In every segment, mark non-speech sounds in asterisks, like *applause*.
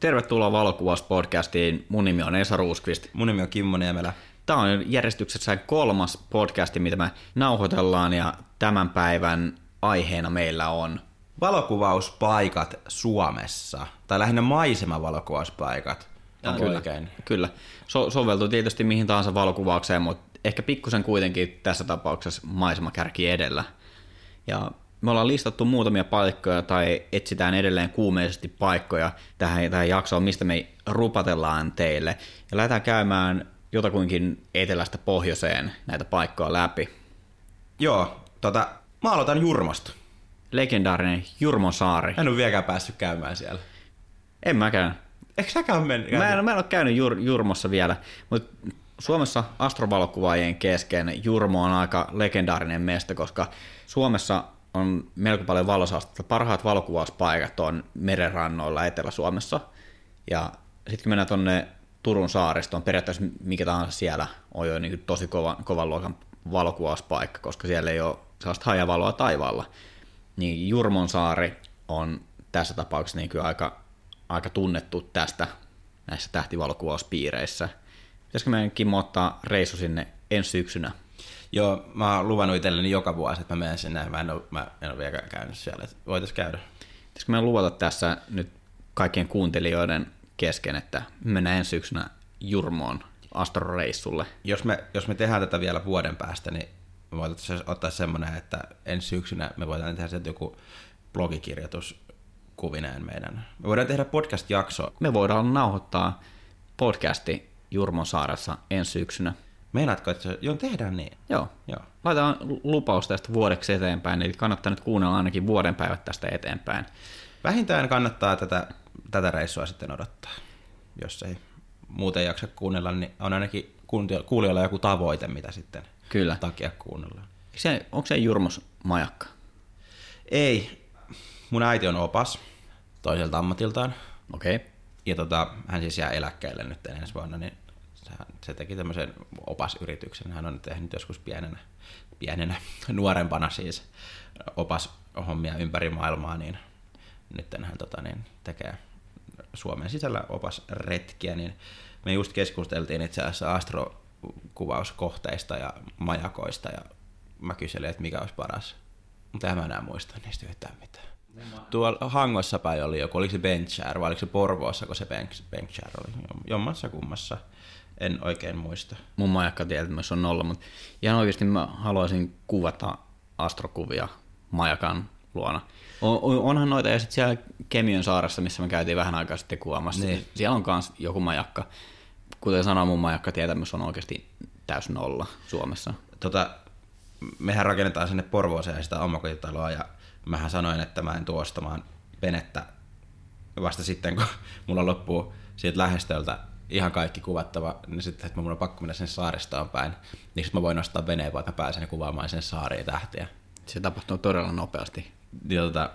Tervetuloa Valokuvauspodcastiin. Mun nimi on Esa Ruuskvist. Mun nimi on Kimmo Niemelä. Tämä on järjestyksessä kolmas podcasti, mitä me nauhoitellaan ja tämän päivän aiheena meillä on Valokuvauspaikat Suomessa, tai lähinnä maisemavaloukkuvauspaikat. On kyllä, oikein. Kyllä. So- soveltuu tietysti mihin tahansa valokuvaukseen, mutta ehkä pikkusen kuitenkin tässä tapauksessa maisemakärki edellä. Ja me ollaan listattu muutamia paikkoja tai etsitään edelleen kuumeisesti paikkoja tähän, tähän jaksoon, mistä me rupatellaan teille. Ja lähdetään käymään jotakuinkin etelästä pohjoiseen näitä paikkoja läpi. Joo, tota, mä aloitan Jurmosta. Legendaarinen Jurmon saari. En ole vieläkään päässyt käymään siellä. En mäkään. Eikö säkään mennyt? Mä en, mä en ole käynyt Jur, Jurmossa vielä, mutta Suomessa astrovalokuvaajien kesken Jurmo on aika legendaarinen mesta, koska Suomessa on melko paljon valosaastetta. Parhaat valokuvauspaikat on merenrannoilla Etelä-Suomessa. Ja sitten kun mennään tuonne Turun saaristoon, periaatteessa mikä tahansa siellä on jo niin tosi kova, kovan luokan valokuvauspaikka, koska siellä ei ole sellaista hajavaloa taivaalla. Niin Jurmon saari on tässä tapauksessa niin aika, aika tunnettu tästä näissä tähtivalokuvauspiireissä. Pitäisikö meidän Kimmo ottaa reissu sinne ensi syksynä Joo, mä oon luvannut itselleni joka vuosi, että mä menen sinne. Mä en ole, mä en ole vielä käynyt siellä, voitaisiin käydä. Pitäisikö me luvata tässä nyt kaikkien kuuntelijoiden kesken, että mennään ensi syksynä Jurmoon Astro-reissulle? Jos me, jos me tehdään tätä vielä vuoden päästä, niin me voitaisiin ottaa semmoinen, että ensi syksynä me voidaan tehdä sieltä joku blogikirjoitus kuvineen meidän. Me voidaan tehdä podcast-jakso. Me voidaan nauhoittaa podcasti Jurmon saaressa ensi syksynä. Meinaatko, että se, joo, tehdään niin? Joo. joo. Laitetaan lupaus tästä vuodeksi eteenpäin, eli kannattaa nyt kuunnella ainakin vuoden päivät tästä eteenpäin. Vähintään kannattaa tätä, tätä reissua sitten odottaa, jos ei muuten jaksa kuunnella, niin on ainakin kuulijoilla joku tavoite, mitä sitten Kyllä. takia kuunnellaan. Se, onko se Jurmos majakka? Ei. Mun äiti on opas toiselta ammatiltaan. Okei. Okay. Ja tota, hän siis jää eläkkeelle nyt ensi vuonna, niin se teki tämmöisen opasyrityksen. Hän on tehnyt joskus pienenä, pienenä *laughs* nuorempana siis opashommia ympäri maailmaa, niin nyt hän tota, niin, tekee Suomen sisällä opasretkiä, niin me just keskusteltiin itse asiassa astrokuvauskohteista ja majakoista, ja mä kyselin, että mikä olisi paras. Mutta en mä enää muista niistä yhtään mitään. Tuolla Hangossa päin oli joku, oliko se Benchar vai oliko se Porvoossa, kun se Benchar oli jommassa kummassa en oikein muista. Mun majakka myös on nolla, mutta ihan oikeasti mä haluaisin kuvata astrokuvia majakan luona. On, onhan noita, ja sitten siellä Kemion saaressa, missä me käytiin vähän aikaa sitten kuvaamassa, niin. siellä on myös joku majakka. Kuten sanoin, mun majakka tietämys on oikeasti täys nolla Suomessa. Tota, mehän rakennetaan sinne Porvooseen sitä omakotitaloa, ja mähän sanoin, että mä en tuostamaan venettä vasta sitten, kun mulla loppuu siitä lähestöltä ihan kaikki kuvattava, niin sitten, että mun on pakko mennä sen saaristoon päin, niin sitten mä voin nostaa veneen, vaikka pääsen kuvaamaan sen saariin tähtiä. Se tapahtuu todella nopeasti. Ja tota,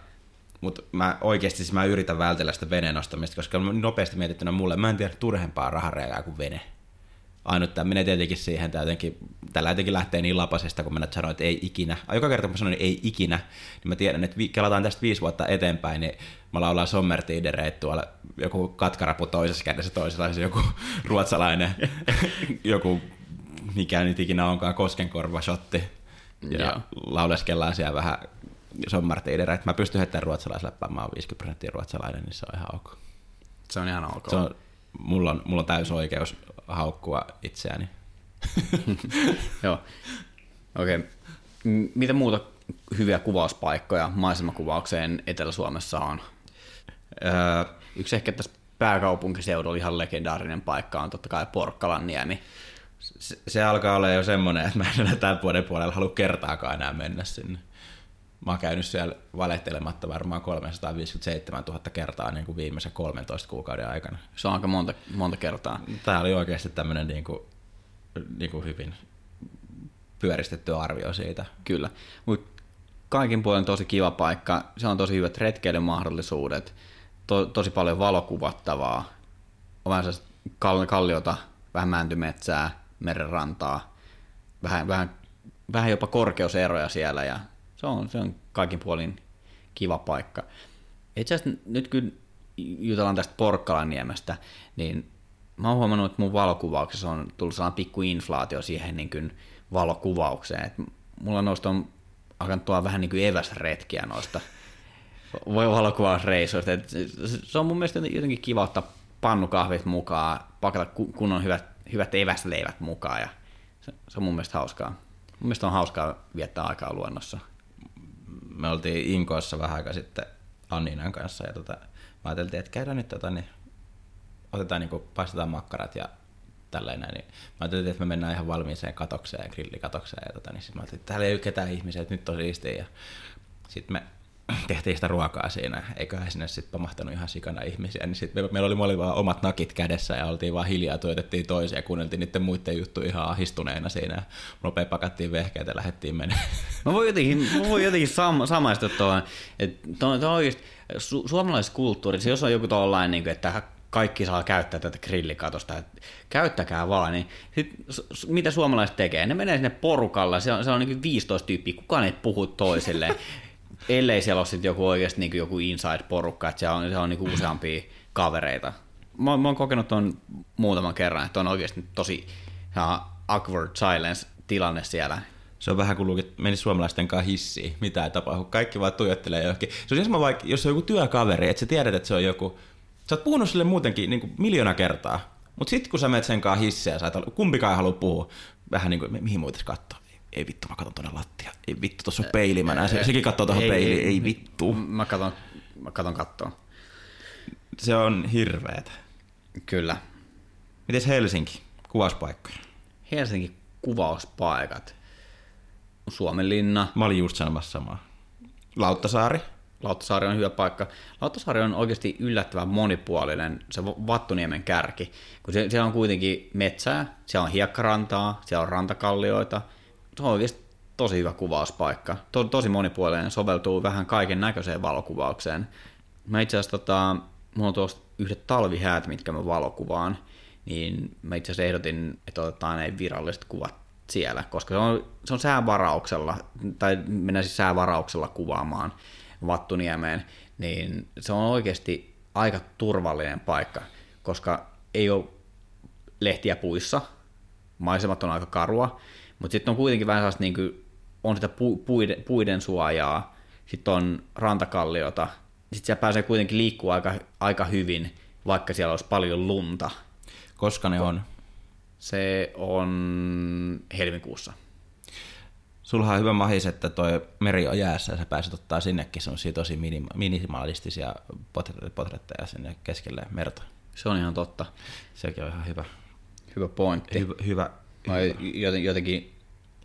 mutta mä oikeasti siis mä yritän vältellä sitä veneen nostamista, koska nopeasti mietittynä mulle, mä en tiedä turhempaa rahareikää kuin vene. Ainut tämä menee tietenkin siihen, että jotenkin, tällä jotenkin lähtee niin lapasesta, kun mä sanoin, että ei ikinä. Joka kerta kun mä sanoin, että ei ikinä, niin mä tiedän, että kelataan tästä viisi vuotta eteenpäin, niin mä laulan sommertiidereit tuolla joku katkarapu toisessa kädessä, toisella joku *laughs* ruotsalainen, *laughs* joku mikä nyt ikinä onkaan koskenkorva-shotti. Ja ja lauleskellaan siellä vähän sommartiidereit. Mä pystyn heittämään ruotsalaisläppään, mä oon 50 prosenttia ruotsalainen, niin se on ihan ok. Se on ihan ok. Se on, mulla, on, mulla on täys oikeus haukkua itseäni. *laughs* Joo. Okei. Okay. Mitä muuta hyviä kuvauspaikkoja maisemakuvaukseen Etelä-Suomessa on? Öö, yksi ehkä tässä pääkaupunkiseudulla ihan legendaarinen paikka on totta kai Porkkalan niemi. Se, se alkaa olla jo semmoinen, että mä en enää tämän vuoden puolella halua kertaakaan enää mennä sinne. Mä oon käynyt siellä valehtelematta varmaan 357 000 kertaa niin kuin viimeisen 13 kuukauden aikana. Se on aika monta, monta kertaa. Tämä oli oikeasti tämmöinen niin kuin, niin kuin hyvin pyöristetty arvio siitä. Kyllä, mutta kaikin puolin tosi kiva paikka. Se on tosi hyvät retkeilymahdollisuudet, to, tosi paljon valokuvattavaa, on vähän kall- kalliota, vähän mäntymetsää, merenrantaa, vähän, vähän, vähän jopa korkeuseroja siellä ja se on, se on kaikin puolin kiva paikka. Itse asiassa nyt kun jutellaan tästä Porkkalanniemestä, niin mä oon huomannut, että mun valokuvauksessa on tullut sellainen pikku inflaatio siihen niin kuin valokuvaukseen. Et mulla noista on alkanut tuoda vähän niin kuin eväsretkiä noista *laughs* valokuvausreissuista. Et se on mun mielestä jotenkin kiva ottaa pannukahvit mukaan, pakata kunnon hyvät, hyvät eväsleivät mukaan ja se, se on mun mielestä hauskaa. Mun mielestä on hauskaa viettää aikaa luonnossa. Me oltiin Inkoossa vähän aikaa sitten Anninan kanssa ja tota, mä ajattelin, että käydään nyt tota, niin otetaan niin kuin, paistetaan makkarat ja tällainen, niin mä ajattelin, että me mennään ihan valmiiseen katokseen, grillikatokseen, ja tota, niin sitten mä ajattelin, että täällä ei ole ketään ihmisiä, että nyt on siistiä, ja sitten me tehtiin sitä ruokaa siinä, eiköhän sinne sitten pamahtanut ihan sikana ihmisiä, niin sitten me, meillä oli, oli vaan omat nakit kädessä ja oltiin vaan hiljaa, tuotettiin toisia ja kuunneltiin niiden muiden juttuja ihan ahistuneena siinä. Nopea pakattiin vehkeet ja lähdettiin menemään. Mä voin jotenkin, mä voin jotenkin sam, samaistua tuohon, että to, to su, suomalaisessa kulttuurissa, jos on joku tuollainen, niin että kaikki saa käyttää tätä grillikatosta, että käyttäkää vaan, niin sit, mitä suomalaiset tekee? Ne menee sinne porukalla, se on, se on niin 15 tyyppiä, kukaan ei puhu toisilleen, ellei siellä ole sitten joku oikeasti niin joku inside-porukka, että se on, se on niin useampia kavereita. Mä, mä oon kokenut tuon muutaman kerran, että on oikeasti tosi awkward silence tilanne siellä. Se on vähän kuin meni suomalaisten kanssa hissiin, mitä ei tapahdu. Kaikki vaan tuijottelee johonkin. Se on vaikka, jos on joku työkaveri, että sä tiedät, että se on joku Sä oot puhunut sille muutenkin niin kuin miljoona kertaa, mutta sitten kun sä menet sen kanssa hissiä, sä et, kumpikaan ei halua puhua, vähän niin kuin, mihin muuten katsoa? Ei, vittu, mä katson tuonne lattia. Ei vittu, tuossa on peili, mä näen se, sekin katsoo tuohon peiliin, ei, ei vittu. Mä katson, mä katson kattoon. Se on hirveetä. Kyllä. Miten Helsinki? Kuvauspaikkoja. Helsinki kuvauspaikat. Suomenlinna. Mä olin just sanomassa samaa. Lauttasaari. Lauttasaari on hyvä paikka. Lauttasaari on oikeasti yllättävän monipuolinen, se Vattuniemen kärki, kun se, siellä on kuitenkin metsää, siellä on hiekkarantaa, siellä on rantakallioita. Se on oikeasti tosi hyvä kuvauspaikka. To, tosi monipuolinen, soveltuu vähän kaiken näköiseen valokuvaukseen. Mä itse asiassa, tota, mulla on tuosta yhdet talvihäät, mitkä mä valokuvaan, niin mä itse asiassa ehdotin, että otetaan ne viralliset kuvat siellä, koska se on, se on säävarauksella, tai mennään siis säävarauksella kuvaamaan Vattuniemeen, niin se on oikeasti aika turvallinen paikka, koska ei ole lehtiä puissa, maisemat on aika karua, mutta sitten on kuitenkin vähän sellaista, niin kuin, on sitä pu, puiden, puiden suojaa, sitten on rantakalliota, sitten siellä pääsee kuitenkin liikkua aika, aika hyvin, vaikka siellä olisi paljon lunta. Koska ne on? Se on helmikuussa. Sulla on hyvä mahis, että toi meri on jäässä ja sä pääset ottaa sinnekin semmoisia tosi minima- minimalistisia potretteja sinne keskelle merta. Se on ihan totta. Sekin on ihan hyvä. Hyvä pointti. Hyvä, hyvä, Mä joten, jotenkin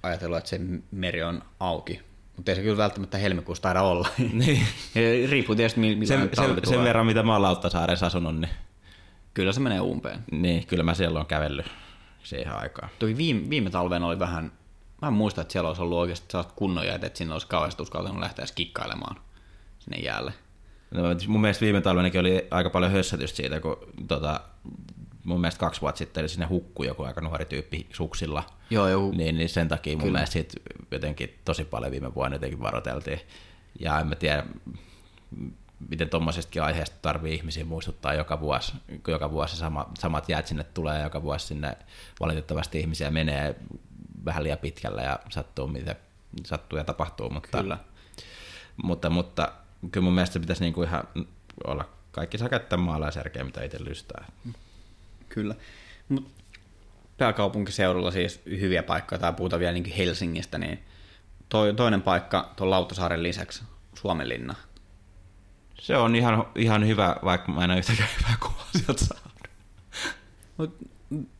ajatellut, että se meri on auki. Mutta ei se kyllä välttämättä helmikuussa taida olla. *laughs* Niin. Riippuu tietysti, mitä sen, sen, sen verran, mitä mä oon Lauttasaaressa asunut, niin... Kyllä se menee umpeen. Niin, kyllä mä siellä on kävellyt siihen aikaan. Toi viime, viime talven oli vähän Mä en muista, että siellä olisi ollut oikeasti kunnon jäitä, että sinne olisi kauheasti uskaltanut lähteä kikkailemaan sinne jäälle. No, mun mielestä viime talvenakin oli aika paljon hössätystä siitä, kun tota, mun mielestä kaksi vuotta sitten eli sinne hukkui joku aika nuori tyyppi suksilla. Joo, joku. Niin, niin sen takia mun Kyllä. mielestä siitä jotenkin tosi paljon viime vuonna jotenkin varoiteltiin. Ja en mä tiedä, miten tuommoisestakin aiheesta tarvii ihmisiä muistuttaa joka vuosi, kun joka vuosi sama, samat jäät sinne tulee, joka vuosi sinne valitettavasti ihmisiä menee vähän liian pitkällä ja sattuu mitä sattuu ja tapahtuu, mutta, kyllä. mutta, mutta kyllä mun mielestä se pitäisi niinku ihan olla kaikki saa käyttää maalaisjärkeä, mitä itse lystää. Kyllä. Mut pääkaupunkiseudulla siis hyviä paikkoja, tai puhutaan vielä niin Helsingistä, niin toi, toinen paikka tuon Lauttasaaren lisäksi Suomenlinna. Se on ihan, ihan hyvä, vaikka mä en ole yhtäkään hyvää kuvaa sieltä saanut. Mut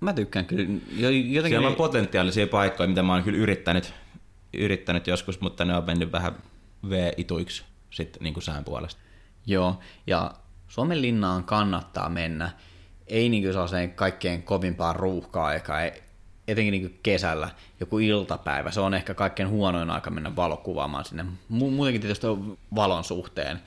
Mä tykkään kyllä. Jotenkin Siellä on potentiaalisia paikkoja, mitä mä oon kyllä yrittänyt, yrittänyt joskus, mutta ne on mennyt vähän V-ituiksi sitten niin kuin sään puolesta. Joo, ja Suomen linnaan kannattaa mennä. Ei niin kuin kaikkein kovimpaa ruuhka-aikaa, etenkin niin kesällä, joku iltapäivä, se on ehkä kaikkein huonoin aika mennä valokuvaamaan sinne. Muutenkin tietysti on valon suhteen.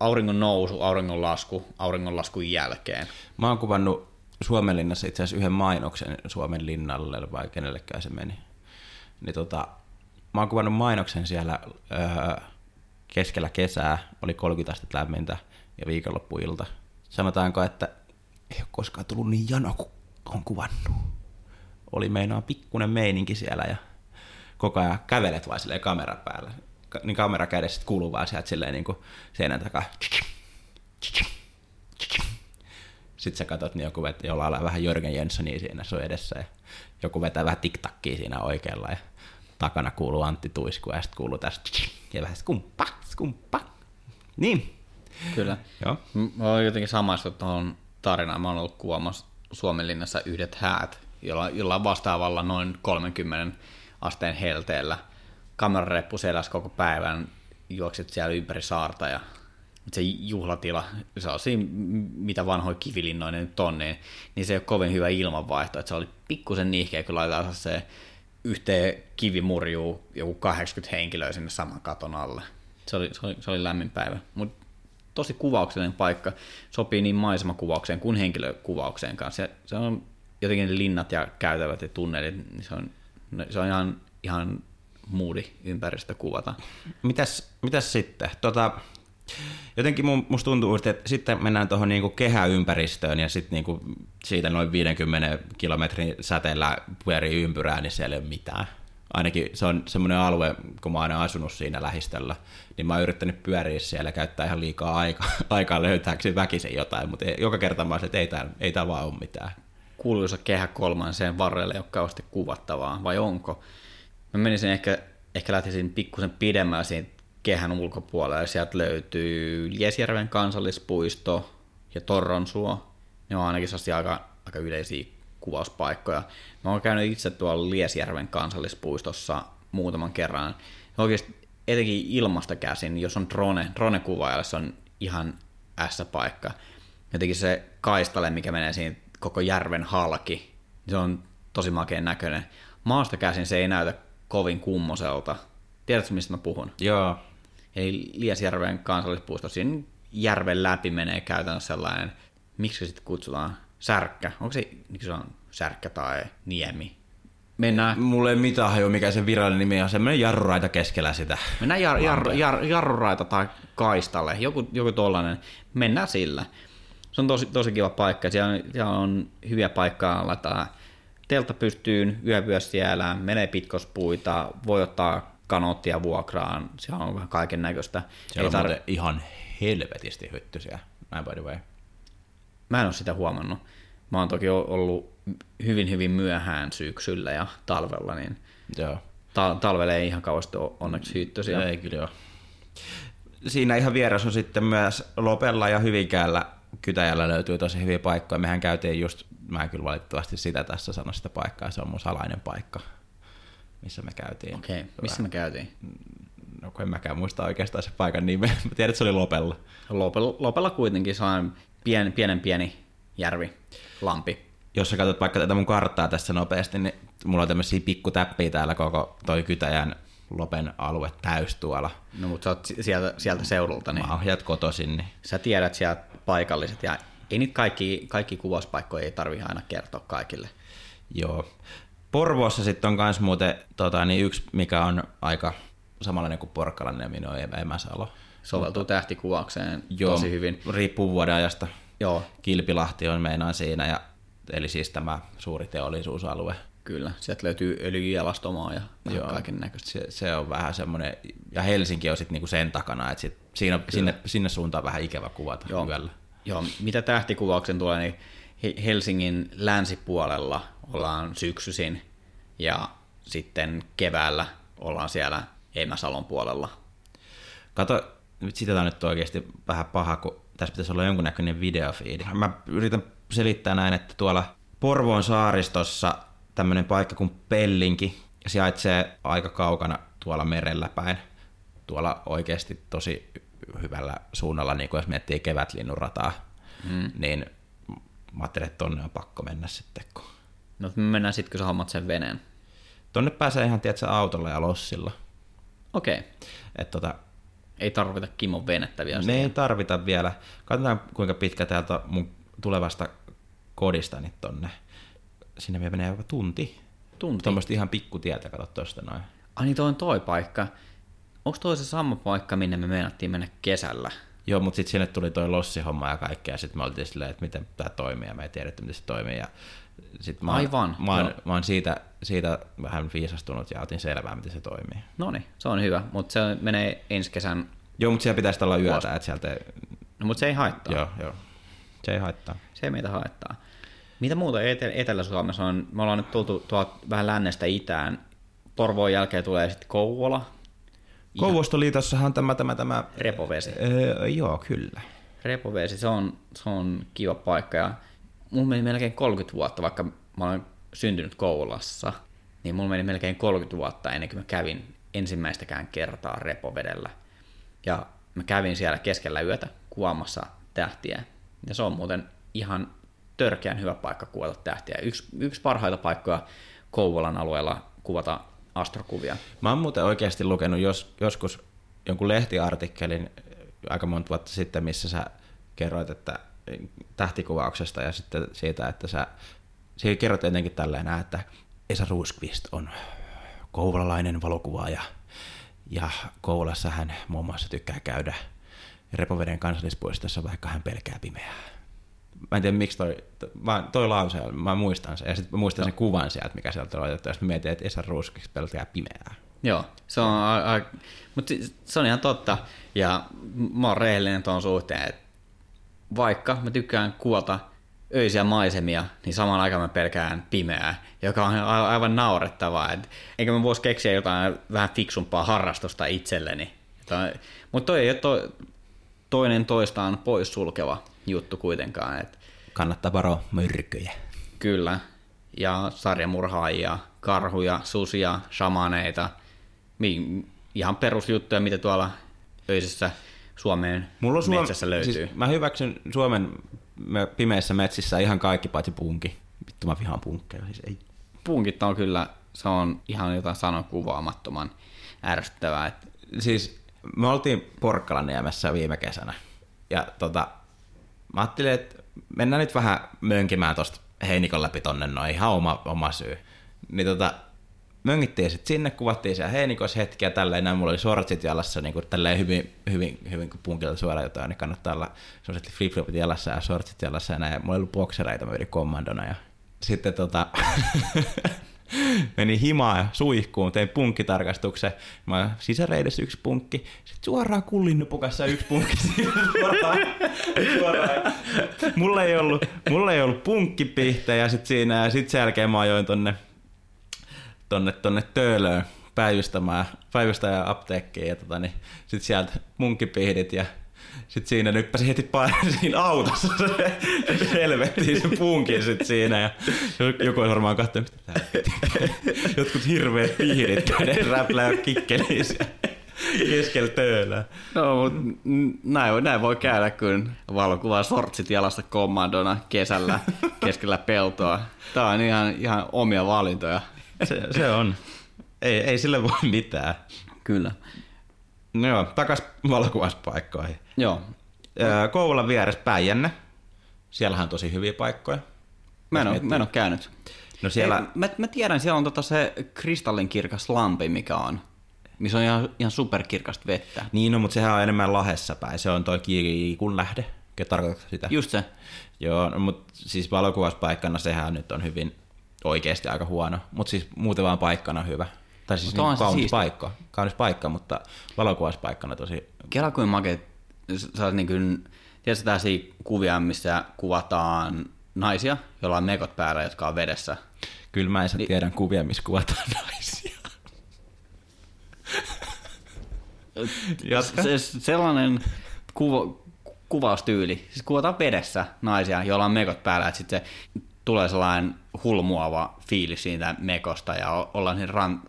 Auringon nousu, auringon lasku, auringon laskun jälkeen. Mä oon kuvannut Suomenlinnassa itse asiassa yhden mainoksen Suomen linnalle, vai kenellekään se meni. Niin tota, mä oon kuvannut mainoksen siellä öö, keskellä kesää, oli 30 astetta lämmintä ja viikonloppuilta. sanotaanko, että ei ole koskaan tullut niin jano kuin on kuvannut. Oli meinaa pikkunen meininki siellä ja koko ajan kävelet vaan silleen kamera päällä. Ka- niin kamera kädessä sit kuuluu vaan sieltä silleen niin kuin seinän takaa. Sitten sä katsot, niin joku vet, jolla on vähän Jörgen Jenssonia siinä sun edessä ja joku vetää vähän tiktakkiä siinä oikealla ja takana kuuluu Antti Tuisku ja sitten kuuluu tästä ja vähän skumppa, skumppa. Niin, Kyllä. joo. Mä oon jotenkin samaistunut tuohon tarinaan. Mä oon ollut kuvaamassa Suomenlinnassa yhdet häät, jolla, jolla vastaavalla noin 30 asteen helteellä. Kamerareppu selässä koko päivän, juoksit siellä ympäri saarta ja se juhlatila, se on siinä, mitä vanhoja kivilinnoja nyt on, niin, niin se ei ole kovin hyvä ilmanvaihto. Että se oli pikkusen nihkeä, kun laitetaan se yhteen kivimurjuu joku 80 henkilöä sinne saman katon alle. Se oli, se oli, se oli lämmin päivä. Mutta tosi kuvauksellinen paikka, sopii niin maisemakuvaukseen kuin henkilökuvaukseen kanssa. Se, se on jotenkin linnat ja käytävät ja tunnelit, niin se on, se on ihan, ihan moodi ympäristö kuvata. Mitäs, mitäs sitten? Tota, jotenkin mun, musta tuntuu, että sitten mennään tuohon niinku kehäympäristöön ja sitten niinku siitä noin 50 kilometrin säteellä pyörii ympyrää, niin siellä ei ole mitään. Ainakin se on semmoinen alue, kun mä oon aina asunut siinä lähistöllä, niin mä oon yrittänyt pyöriä siellä ja käyttää ihan liikaa aikaa, *laughs* aikaa löytääkseni väkisin jotain, mutta joka kerta mä oon että ei tää, ei tää vaan ole mitään. Kuuluisa kehä kolmanseen varrelle ei ole kauheasti kuvattavaa, vai onko? Mä menisin ehkä, ehkä lähtisin pikkusen pidemmälle siinä kehän ulkopuolelle, sieltä löytyy Liesjärven kansallispuisto ja Torronsuo. Ne on ainakin sellaisia aika, aika yleisiä kuvauspaikkoja. Mä oon käynyt itse tuolla Liesjärven kansallispuistossa muutaman kerran. Oikeasti etenkin ilmasta käsin, jos on drone, drone-kuvaajalle, se on ihan S-paikka. Jotenkin se kaistale, mikä menee siinä koko järven halki, se on tosi makeen näköinen. Maasta käsin se ei näytä kovin kummoselta. Tiedätkö, mistä mä puhun? Joo, Eli Liesjärven kansallispuisto, siinä järven läpi menee käytännössä sellainen, miksi se sitten kutsutaan, särkkä. Onko se, miksi se on särkkä tai niemi? Mennään, mulla ei mitään hajua, mikä se virallinen nimi on, semmoinen jarruraita keskellä sitä. mennään jar, jar, jar, jarruraita tai kaistalle, joku, joku tollainen. Mennään sillä. Se on tosi, tosi kiva paikka. Siellä on, siellä on hyviä paikkaa laittaa teltta pystyyn, yövyä siellä, menee pitkospuita, voi ottaa kanoottia vuokraan, siellä on vähän kaiken näköistä. Siellä on muuten ihan helvetisti hyttysiä, näin by the way. Mä en ole sitä huomannut. Mä oon toki ollut hyvin hyvin myöhään syksyllä ja talvella, niin Joo. ta- talvella ei ihan kauheasti ole onneksi hyttösiä. Ei kyllä joo. Siinä ihan vieressä on sitten myös Lopella ja Hyvinkäällä Kytäjällä löytyy tosi hyviä paikkoja. Mehän käytiin just, mä en kyllä valitettavasti sitä tässä sano sitä paikkaa, se on mun salainen paikka, missä me käytiin. Okei, okay. missä me käytiin? No kun en mäkään muista oikeastaan se paikan nimeä, *laughs* mä tiedän, että se oli Lopella. Lopella, Lopella kuitenkin sellainen pien, pienen pieni järvi, lampi. Jos sä katsot vaikka tätä mun karttaa tässä nopeasti, niin mulla on tämmöisiä pikkutäppiä täällä koko toi Kytäjän Lopen alue täys tuolla. No mutta sä oot si- sieltä, sieltä seudulta, niin Mä oon kotoisin, niin sä tiedät sieltä paikalliset ja ei niitä kaikki, kaikki kuvauspaikkoja ei tarvi aina kertoa kaikille. Joo. Porvoossa sitten on myös muuten tota, niin yksi, mikä on aika samanlainen kuin Porkkalan nimi, on Emäsalo. Soveltuu tähtikuvaukseen tosi hyvin. Riippuu vuoden ajasta. Joo, Kilpilahti on meinaan siinä, ja, eli siis tämä suuri teollisuusalue. kyllä. Sieltä löytyy öljyjalastomaa ja Joo. kaiken näköistä. Se, se on vähän semmoinen, ja Helsinki on sitten niinku sen takana, että sit siinä, sinne, sinne suuntaan vähän ikävä kuvata Joo. yöllä. Joo, mitä tähtikuvauksen tulee, niin He- Helsingin länsipuolella ollaan syksyisin ja sitten keväällä ollaan siellä Eimäsalon puolella. Kato, nyt sitä on nyt oikeasti vähän paha, kun tässä pitäisi olla jonkunnäköinen videofiidi. Mä yritän selittää näin, että tuolla Porvoon saaristossa tämmöinen paikka kuin Pellinki sijaitsee aika kaukana tuolla merellä päin. Tuolla oikeasti tosi hyvällä suunnalla, niin kuin jos miettii kevätlinnunrataa, mm. niin mä ajattelin, että tonne on pakko mennä sitten. Kun... No me mennään sitten, kun sä hommat sen veneen. Tonne pääsee ihan, tiedätkö, autolla ja lossilla. Okei, okay. Et tota, ei tarvita Kimon venettä vielä. Me ei tarvita vielä. Katsotaan kuinka pitkä täältä mun tulevasta kodistani tonne. Sinne vielä menee jopa tunti. Tunti. Tuommoista ihan pikkutietä, kato tosta noin. Ai niin toi on toi paikka. Onko toi se sama paikka, minne me meinattiin mennä kesällä? Joo, mutta sitten sinne tuli toi lossihomma ja kaikkea, ja sitten me oltiin silleen, että miten tämä toimii, ja me ei tiedetty, miten se toimii, ja sit mä, Aivan, Mä, oon, joo. mä oon siitä, siitä vähän viisastunut ja otin selvää, miten se toimii. No niin, se on hyvä, mutta se menee ensi kesän, Joo, mutta siellä pitäisi olla yötä, Vuosi. että sieltä... no mutta se ei haittaa. Joo, joo. Se ei haittaa. Se ei meitä haittaa. Mitä muuta Etel- Etelä-Suomessa on? Me ollaan nyt tultu tuolta vähän lännestä itään. Porvoon jälkeen tulee sitten Kouvola, Kouvostoliitossahan on tämä, tämä, tämä... Repovesi. Öö, joo, kyllä. Repovesi, se on, se on kiva paikka ja mulla meni melkein 30 vuotta, vaikka mä olen syntynyt Kouvolassa, niin mulla meni melkein 30 vuotta ennen kuin mä kävin ensimmäistäkään kertaa Repovedellä. Ja mä kävin siellä keskellä yötä kuvaamassa tähtiä. Ja se on muuten ihan törkeän hyvä paikka kuvata tähtiä. Yksi, yksi parhaita paikkoja Kouvolan alueella kuvata astrokuvia. Mä oon muuten oikeasti lukenut jos, joskus jonkun lehtiartikkelin aika monta vuotta sitten, missä sä kerroit, että tähtikuvauksesta ja sitten siitä, että sä siinä kerrot jotenkin tälleen, että Esa Ruuskvist on kouvolalainen valokuvaaja ja Kouvolassa hän muun muassa tykkää käydä Repoveden kansallispuistossa, vaikka hän pelkää pimeää. Mä en tiedä miksi toi, mä, toi lause, mä muistan sen, ja sitten muistan sen kuvan sieltä, mikä sieltä on otettu, sitten mä mietin, että Esa Ruuskvist pelkää pimeää. Joo, se on, a, a, mutta se on ihan totta. Ja mä oon rehellinen tuon suhteen, että vaikka mä tykkään kuvata öisiä maisemia, niin samaan aikaan mä pelkään pimeää, joka on aivan naurettavaa. Et, eikä mä voisi keksiä jotain vähän fiksumpaa harrastusta itselleni. Mutta toi ei ole to, toinen toistaan poissulkeva juttu kuitenkaan. Et, Kannattaa varoa myrkkyjä. Kyllä. Ja sarjamurhaajia, karhuja, susia, shamaneita. Ihan perusjuttuja, mitä tuolla öisessä Suomeen Mulla on metsässä löytyy. Siis mä hyväksyn Suomen me- pimeissä metsissä ihan kaikki paitsi punki. Vittu mä vihaan punkkeja, siis ei. Punkit on kyllä, se on ihan jotain sanokuvaamattoman ärsyttävää. Et, Siis me oltiin Porkkalaniemessä viime kesänä. Ja tota, mä ajattelin, että mennään nyt vähän mönkimään tosta Heinikon läpi tonne noin, ihan oma, oma syy. Niin tota, möngittiin sitten sinne, kuvattiin siellä Heinikos hetki ja tälleen, näin mulla oli sortsit jalassa, niin kuin tälleen hyvin, hyvin, hyvin kuin punkilta suoraan jotain, niin kannattaa olla sellaiset flip-flopit jalassa ja sortsit jalassa ja näin. Mulla ollut boksereita, mä kommandona ja sitten tota, *laughs* meni himaan ja suihkuun, tein punkkitarkastuksen. Mä sisäreidessä yksi punkki, sitten suoraan kullinnupukassa yksi punkki *laughs* suoraan, suoraan. Mulla ei ollut, mulla ei ollut punkkipihtejä sit siinä ja sitten sen jälkeen mä ajoin tonne, tonne, tonne Töölöön päivystämään, päivystäjän apteekkiin ja tota, niin, sitten sieltä munkkipihdit ja sitten siinä nyppäsi heti painoin *laughs* siinä autossa *laughs* se, helvettiin se punkin sit siinä ja joku olisi varmaan katsonut, mitä Jotkut hirveät pihdit *laughs* käden räplää kikkeliin keskellä töölää. no, mutta näin, näin voi käydä, kun valokuvaa sortsit jalasta kommandona kesällä keskellä peltoa. Tämä on ihan, ihan omia valintoja. Se, se on. Ei, ei sille voi mitään. Kyllä. No joo, takas valokuvauspaikkoihin. Joo. Kouvolan vieressä Päijänne. Siellähän on tosi hyviä paikkoja. Mä en, ole, mä en ole käynyt. No siellä, Ei, mä, mä tiedän, siellä on tota se kristallinkirkas lampi, mikä on. Missä on ihan, ihan superkirkasta vettä. niin no, mutta sehän on enemmän lahessa päin. Se on toi kiikun lähde. Tarkoitatko sitä? Just se. Joo, no, mutta siis valokuvauspaikkana sehän nyt on hyvin oikeasti aika huono, mutta siis muuten vaan paikkana hyvä. Tai siis niin kaunis siisti. paikka, kaunis paikka, mutta valokuvauspaikkana tosi... Kela kuin makeet, sä oot niin kuin, tiedätkö tällaisia kuvia, missä kuvataan naisia, joilla on mekot päällä, jotka on vedessä. Kyllä mä en Niin- tiedän kuvia, missä kuvataan *laughs* naisia. Jatka. Se, sellainen kuva, kuvaustyyli, siis kuvataan vedessä naisia, joilla on mekot päällä, että sitten se tulee sellainen hulmuava fiilis siitä mekosta ja ollaan siinä ran,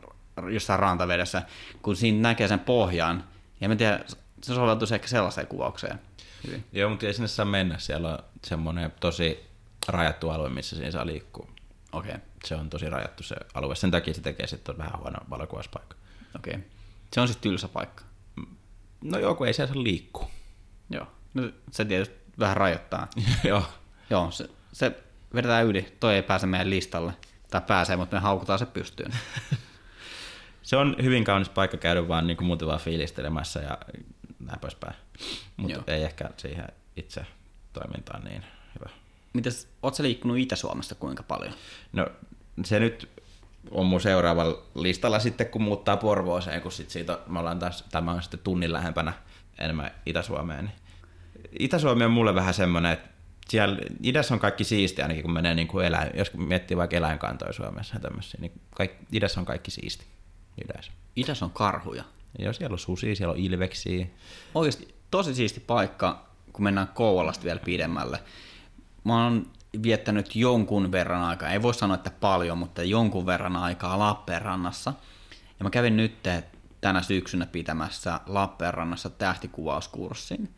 jossain rantavedessä, kun siinä näkee sen pohjan. Ja mä tiedän, se soveltuisi ehkä sellaiseen kuvaukseen. Hyvin. Joo, mutta ei sinne saa mennä. Siellä on semmoinen tosi rajattu alue, missä siinä saa liikkua. Okei, okay, Se on tosi rajattu se alue. Sen takia se tekee sitten vähän huono valokuvauspaikka. okei. Okay. Se on siis tylsä paikka. No joo, kun ei siellä saa liikkua. Joo. No, se tietysti vähän rajoittaa. *laughs* joo. Joo, se, se vedetään yli. Toi ei pääse meidän listalle. Tai pääsee, mutta me haukutaan se pystyyn. *laughs* Se on hyvin kaunis paikka käydä vaan niin kuin muuten vaan fiilistelemässä ja näin poispäin. Mutta ei ehkä siihen itse toimintaan niin hyvä. Mites, oot sä liikkunut Itä-Suomesta kuinka paljon? No se nyt on mun seuraavalla listalla sitten, kun muuttaa Porvooseen, kun sit siitä me ollaan taas, tämä on sitten tunnin lähempänä enemmän Itä-Suomeen. Niin Itä-Suomi on mulle vähän semmoinen, että siellä idässä on kaikki siisti, ainakin kun menee niin kuin eläin, jos miettii vaikka eläinkantoja Suomessa ja tämmöisiä, niin kaikki, idässä on kaikki siisti. Idässä. Idässä on karhuja. Ja siellä on susia, siellä on ilveksiä. Oikeasti tosi siisti paikka, kun mennään Kouvolasta vielä pidemmälle. Mä oon viettänyt jonkun verran aikaa, ei voi sanoa, että paljon, mutta jonkun verran aikaa Lappeenrannassa. Ja mä kävin nyt tänä syksynä pitämässä Lappeenrannassa tähtikuvauskurssin.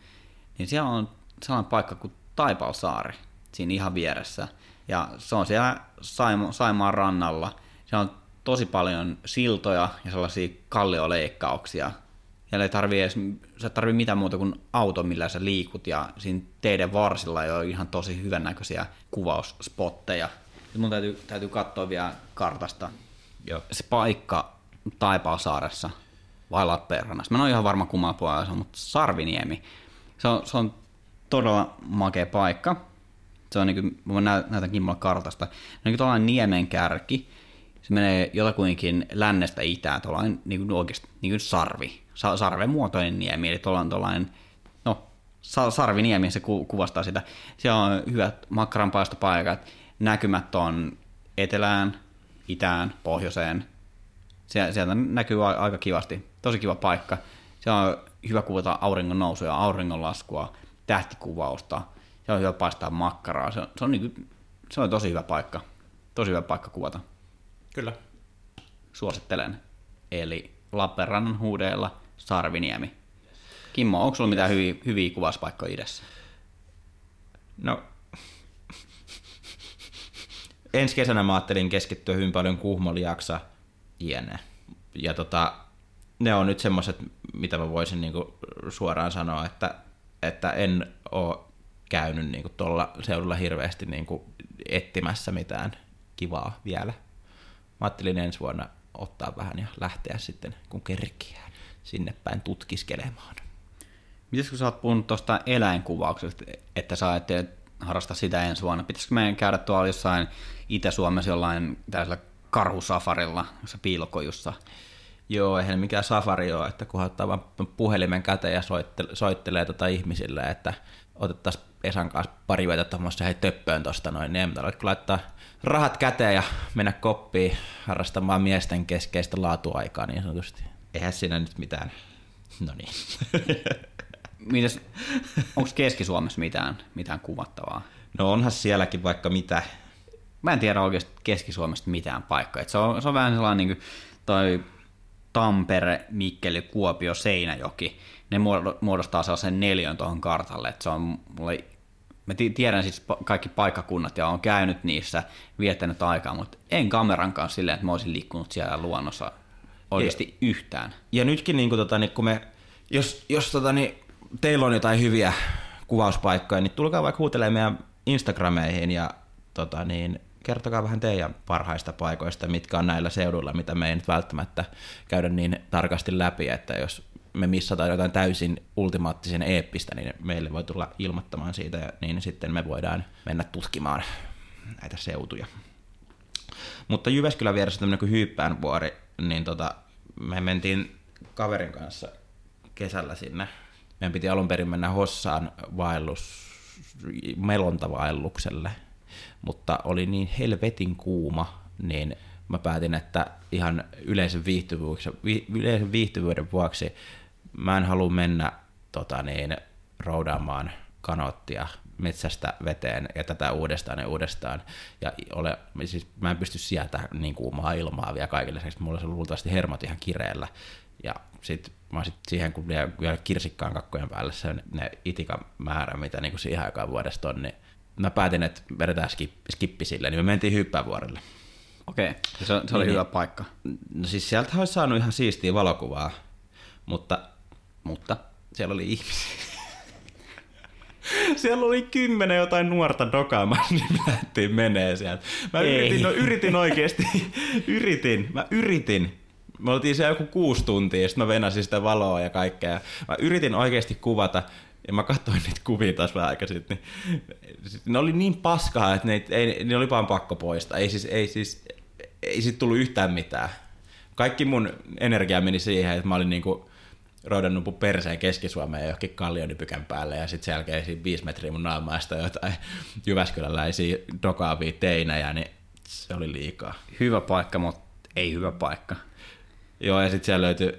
Niin siellä on sellainen paikka kuin Taipalsaari, siinä ihan vieressä. Ja se on siellä Saimo, Saimaan rannalla. Siellä on tosi paljon siltoja ja sellaisia kallioleikkauksia. Ja ei tarvii edes, sä tarvii mitään muuta kuin auto, millä sä liikut, ja siinä teiden varsilla ei ole ihan tosi hyvännäköisiä kuvausspotteja. Ja mun täytyy, täytyy katsoa vielä kartasta Joo. se paikka Taipalsaaressa vai Lappeenrannassa. Mä en ole ihan varma kummaa puolella se on, mutta Sarviniemi. Se on, se on todella makea paikka. Se on niin kuin, mä nä- näytän Kimmolle kartasta. Niin kuin tuollainen niemen kärki. Se menee jotakuinkin lännestä itään, tuollainen niin kuin oikeasti niin kuin sarvi. Sa- sarven muotoinen niemi, eli tuollainen, tuollainen no, sa- sarviniemi, se ku- kuvastaa sitä. Siellä on hyvät makkaranpaistopaikat, näkymät on etelään, itään, pohjoiseen. Sie- Sieltä näkyy aika kivasti. Tosi kiva paikka. Siellä on hyvä kuvata auringon nousua, auringon laskua, tähtikuvausta. Se on hyvä paistaa makkaraa. Se on, se on, niinku, se on tosi hyvä paikka. Tosi hyvä paikka kuvata. Kyllä. Suosittelen. Eli Lappeenrannan huudeella Sarviniemi. Kimmo, onko sulla mitään hyviä, hyviä kuvauspaikkoja idässä? No, ensi kesänä mä ajattelin keskittyä hyvin paljon Kuhmoliaksa, jne. Ja tota, ne on nyt semmoiset, mitä mä voisin niinku suoraan sanoa, että, että en oo käynyt niinku tuolla seudulla hirveästi niinku etsimässä mitään kivaa vielä. Mä ajattelin ensi vuonna ottaa vähän ja lähteä sitten, kun kerkiää sinne päin tutkiskelemaan. Mitäs kun sä oot puhunut tuosta eläinkuvauksesta, että sä ajattelet harrasta sitä ensi vuonna? Pitäisikö meidän käydä tuolla jossain Itä-Suomessa jollain tällaisella karhusafarilla, jossa piilokojussa? Joo, eihän mikään safari ole, että kun ottaa vaan puhelimen käteen ja soittelee, soittelee tota ihmisille, että otettaisiin Esan kanssa pari vetä tuommoista hei töppöön tosta noin, niin ei laittaa rahat käteen ja mennä koppiin harrastamaan miesten keskeistä laatuaikaa niin sanotusti. Eihän siinä nyt mitään. No niin. *laughs* Mitäs, onko Keski-Suomessa mitään, mitään kuvattavaa? No onhan sielläkin vaikka mitä. Mä en tiedä oikeasti Keski-Suomesta mitään paikkaa. Et se, on, se on vähän sellainen niin kuin toi Tampere, Mikkeli, Kuopio, Seinäjoki. Ne muodo- muodostaa sellaisen neljön tuohon kartalle. Et se on mulle, mä ti- tiedän siis kaikki paikkakunnat ja olen käynyt niissä, viettänyt aikaa, mutta en kameran kanssa silleen, että mä olisin liikkunut siellä luonnossa oikeasti yhtään. Ja nytkin, niin kuin, tota, niin, kun me, jos, jos tota, niin, teillä on jotain hyviä kuvauspaikkoja, niin tulkaa vaikka huutelemaan meidän Instagrameihin ja tota, niin, kertokaa vähän teidän parhaista paikoista, mitkä on näillä seuduilla, mitä me ei nyt välttämättä käydä niin tarkasti läpi, että jos me missataan jotain täysin ultimaattisen eeppistä, niin meille voi tulla ilmoittamaan siitä, ja niin sitten me voidaan mennä tutkimaan näitä seutuja. Mutta Jyväskylän vieressä tämmöinen kuin Hyyppäänvuori, niin tota, me mentiin kaverin kanssa kesällä sinne. Meidän piti alun perin mennä Hossaan vaellus, melontavaellukselle, mutta oli niin helvetin kuuma, niin mä päätin, että ihan yleisen viihtyvyyden, vi, yleisen viihtyvyyden vuoksi mä en halua mennä tota niin, roudaamaan kanottia metsästä veteen ja tätä uudestaan ja uudestaan. Ja ole, siis mä en pysty sieltä niin kuumaa ilmaa vielä kaikille lisäksi. Mulla olisi luultavasti hermot ihan kireellä. Ja sitten mä sit siihen, kun vielä, vielä kirsikkaan kakkojen päälle se ne itikan määrä, mitä niin kuin siihen aikaan vuodesta on, niin mä päätin, että vedetään skip, skippi sille, niin me mentiin hyppäävuorelle. Okei, okay. se, se oli Niin, hyvä paikka. No siis sieltä olisi saanut ihan siistiä valokuvaa, mutta Mutta siellä oli ihmisiä. *laughs* Siellä oli kymmenen jotain nuorta dokaamaan, *laughs* niin me lähdettiin menee sieltä. Mä Ei. yritin, no, yritin oikeasti, *laughs* yritin, mä yritin Me oltiin siellä joku kuusi tuntia ja sitten mä venasin sitä valoa ja kaikkea. Mä yritin oikeasti kuvata ja mä katsoin niitä kuvia taas vähän aikaa sitten, niin ne oli niin paskaa, että ne, ei, ne oli vaan pakko poistaa. Ei siis, ei siis, ei siitä tullut yhtään mitään. Kaikki mun energia meni siihen, että mä olin niinku roudannut mun perseen Keski-Suomeen johonkin kallionypykän päälle ja sitten sen jälkeen siinä viisi metriä mun naamaista jotain Jyväskyläläisiä dokaavia teinejä, niin se oli liikaa. Hyvä paikka, mutta ei hyvä paikka. Joo, ja sitten siellä löytyi,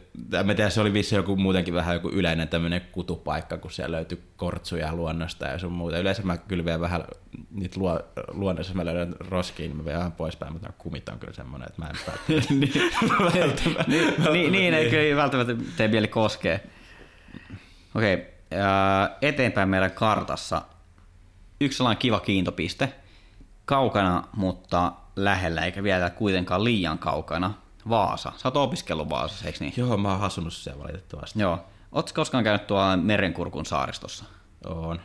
mä tiedän, se oli vissi joku muutenkin vähän joku yleinen tämmöinen kutupaikka, kun siellä löytyi kortsuja luonnosta ja sun muuta. Yleensä mä kyllä vielä vähän niitä luo, luonnossa, mä löydän roskiin, niin mä vähän poispäin, mutta kumit on kyllä semmoinen, että mä en välttämättä. *laughs* niin, niin, niin ei kyllä välttämättä tee mieli koskee. Okei, okay, eteenpäin meidän kartassa yksi sellainen kiva kiintopiste, kaukana, mutta lähellä, eikä vielä kuitenkaan liian kaukana – Vaasa. Sä oot opiskellut Vaasassa, eikö niin? Joo, mä oon asunut siellä valitettavasti. Joo. Ootko koskaan käynyt tuolla Merenkurkun saaristossa? Oon.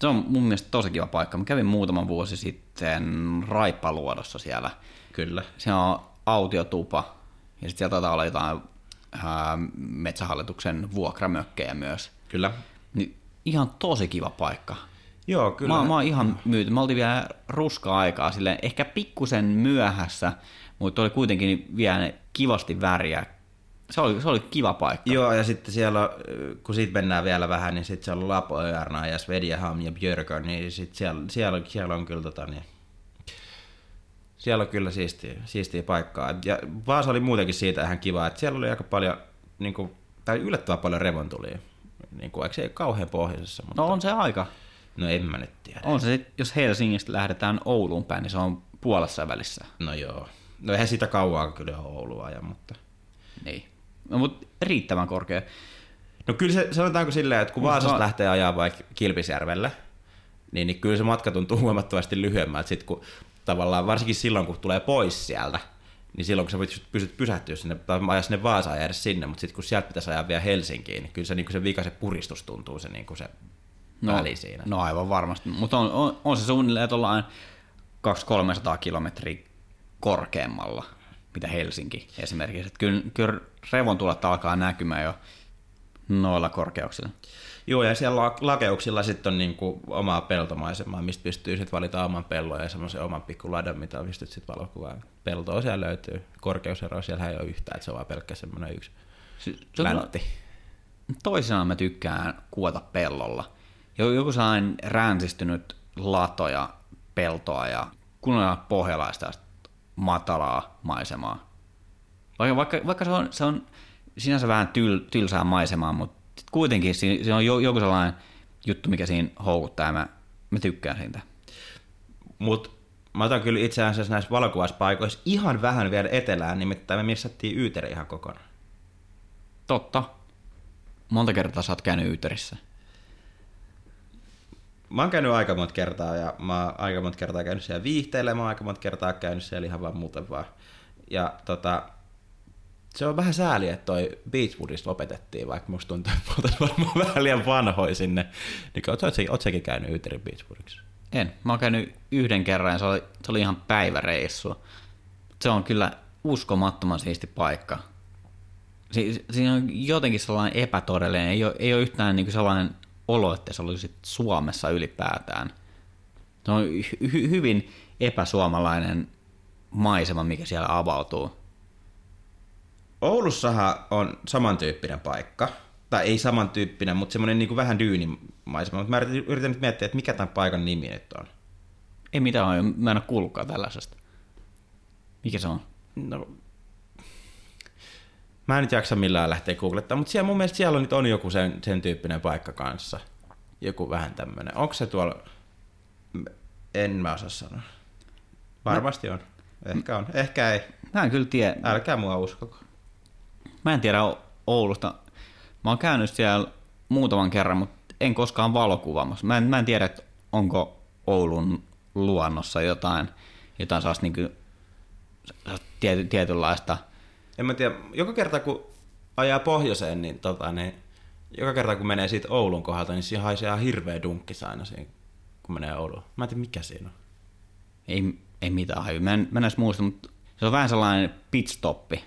Se on mun mielestä tosi kiva paikka. Mä kävin muutama vuosi sitten Raippaluodossa siellä. Kyllä. Se on autiotupa ja sitten siellä taitaa olla jotain ää, metsähallituksen vuokramökkejä myös. Kyllä. Niin ihan tosi kiva paikka. Joo, kyllä. Mä, mä oon ihan myyty. Mä oltiin vielä ruskaa aikaa, sille ehkä pikkusen myöhässä, mutta oli kuitenkin vielä kivasti väriä. Se oli, se oli kiva paikka. Joo, ja sitten siellä, kun siitä mennään vielä vähän, niin sitten siellä on Lapoöarna ja Svedjaham ja Björkön, niin sitten siellä, siellä, siellä on kyllä tota, niin, siellä on kyllä siistiä, siistiä paikkaa. Ja Vaasa oli muutenkin siitä ihan kiva, että siellä oli aika paljon, niin kuin, tai yllättävän paljon revontulia. Niin kuin, eikö se kauhean pohjoisessa? Mutta... No on se aika. No en mä nyt tiedä. On se, jos Helsingistä lähdetään Ouluun päin, niin se on puolessa välissä. No joo. No eihän sitä kauan kyllä ole Oulua aja, mutta... Niin. No, mutta riittävän korkea. No kyllä se, sanotaanko silleen, että kun Vaasasta no, lähtee ajaa vaikka Kilpisjärvelle, niin, niin kyllä se matka tuntuu huomattavasti lyhyemmältä, sit kun tavallaan varsinkin silloin, kun tulee pois sieltä, niin silloin kun sä voit pysyt pysähtyä sinne, tai ajaa sinne Vaasaan ja edes sinne, mutta sitten kun sieltä pitäisi ajaa vielä Helsinkiin, niin kyllä se, niin se vikaisen puristus tuntuu se, niin kuin se no, väli siinä. No aivan varmasti, mutta on, on, on se suunnilleen tuollainen 200-300 kilometriä korkeammalla, mitä Helsinki esimerkiksi. Että kyllä, kyllä revontulet alkaa näkymään jo noilla korkeuksilla. Joo, ja siellä lakeuksilla sitten on niinku omaa peltomaisemaa, mistä pystyy sitten valita oman pellon ja semmoisen oman pikku ladan, mitä pystyt sitten valokuvaan. Peltoa siellä löytyy. Korkeusero siellä ei ole yhtään, että se on vaan pelkkä semmoinen yksi se, läntti. Toisinaan mä tykkään kuvata pellolla. Joku sellainen ränsistynyt lato ja peltoa ja kunnolla pohjalaista matalaa maisemaa. Vaikka, vaikka, vaikka se, on, se on sinänsä vähän tyl, tylsää maisemaa, mutta kuitenkin siinä, on joku sellainen juttu, mikä siinä houkuttaa ja mä, mä tykkään siitä. Mutta mä otan kyllä itse asiassa näissä valokuvauspaikoissa ihan vähän vielä etelään, nimittäin me missattiin Yyteri ihan kokonaan. Totta. Monta kertaa sä oot käynyt Yyterissä? Mä oon käynyt aika monta kertaa ja mä oon aika monta kertaa käynyt siellä viihteellä, mä oon aika monta kertaa käynyt siellä ihan vaan muuten vaan. Ja tota, se on vähän sääli, että toi Beachwoodista lopetettiin, vaikka musta tuntuu, että me varmaan *laughs* vähän liian vanhoja sinne. Niin oot säkin käynyt Yyterin Beachwoodiksi? En. Mä oon käynyt yhden kerran ja se oli, se oli ihan päiväreissu. Se on kyllä uskomattoman siisti paikka. Si- siinä on jotenkin sellainen epätodellinen, ei ole, ei ole yhtään niin sellainen olo, että se olisi Suomessa ylipäätään. Se on hy- hyvin epäsuomalainen maisema, mikä siellä avautuu. Oulussahan on samantyyppinen paikka. Tai ei samantyyppinen, mutta semmoinen niin kuin vähän dyynimaisema. Mutta mä yritän nyt miettiä, että mikä tämän paikan nimi nyt on. Ei mitään, mä en ole kuullutkaan tällaisesta. Mikä se on? No, Mä en nyt jaksa millään lähteä googlettamaan, mutta siellä mun mielestä siellä on nyt on joku sen, sen tyyppinen paikka kanssa. Joku vähän tämmöinen. Onko se tuolla... En mä osaa sanoa. Varmasti mä... on. Ehkä on. Ehkä ei. Mä en kyllä tiedä. Älkää mua uskoko. Mä en tiedä Oulusta. Mä oon käynyt siellä muutaman kerran, mutta en koskaan valokuvaamassa. Mä en, mä en tiedä, että onko Oulun luonnossa jotain, jotain sellaista niin kuin, tiety, tietynlaista – en mä tiedä, joka kerta kun ajaa pohjoiseen, niin, tota, niin joka kerta kun menee siitä Oulun kohdalta, niin siinä haisee ihan hirveä dunkkis aina siinä, kun menee Ouluun. Mä en tiedä, mikä siinä on. Ei, ei mitään haju. Mä en, mä en muista, mutta se on vähän sellainen pitstoppi.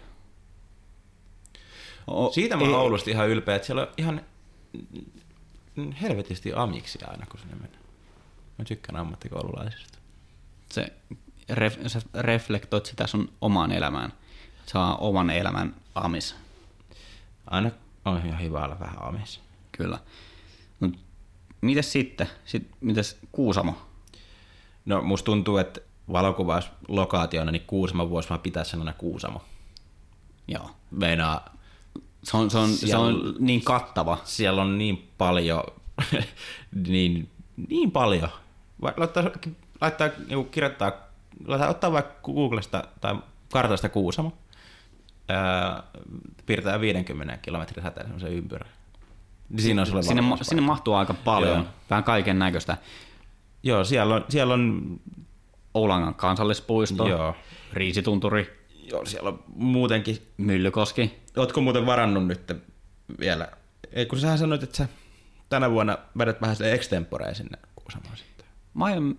O, Siitä mä oon Oulusta ihan ylpeä, että siellä on ihan helvetisti amiksi aina, kun sinne mennään. Mä tykkään ammattikoululaisista. Se, ref, sä reflektoit sitä sun omaan elämään. Saa oman elämän amis. Aina on ihan hyvä olla vähän amis. Kyllä. No, mites sitten? Sitten mites Kuusamo? No musta tuntuu, että valokuvauslokaationa niin Kuusamo voisi vaan pitää sen Kuusamo. Joo. Meinaa, se on, se on, se on niin kattava. Siellä on niin paljon, *laughs* niin, niin paljon. Laittaa, laittaa niin kirjoittaa, laittaa, ottaa vaikka Googlesta tai kartasta Kuusamo, ää, piirtää 50 kilometrin säteen semmoisen ympyrän. Niin siinä, on sulle sinne, ma- sinne mahtuu aika paljon, Joo. vähän kaiken näköistä. Joo, siellä on, siellä on Oulangan kansallispuisto, Joo. Riisitunturi. Joo, siellä on muutenkin. Myllykoski. Ootko muuten varannut nyt vielä? Ei, kun sä sanoit, että sä tänä vuonna vedät vähän se extemporeen sinne Kuusamoon sitten. Mä aion...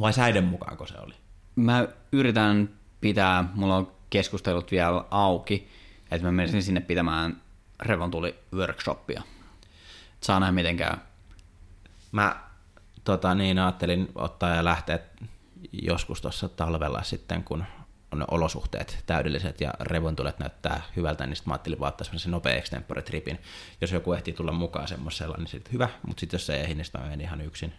Vai säiden mukaanko se oli? Mä yritän pitää, mulla on keskustelut vielä auki, että mä menisin sinne pitämään revontuli workshopia. Saa nähdä miten käy. Mä tota, niin, ajattelin ottaa ja lähteä joskus tuossa talvella sitten, kun on olosuhteet täydelliset ja revontulet näyttää hyvältä, niin sitten mä ajattelin vaan ottaa semmoisen nopea extempore tripin. Jos joku ehtii tulla mukaan semmoisella, niin sitten hyvä, mutta sitten jos se ei niin sitten ihan yksin,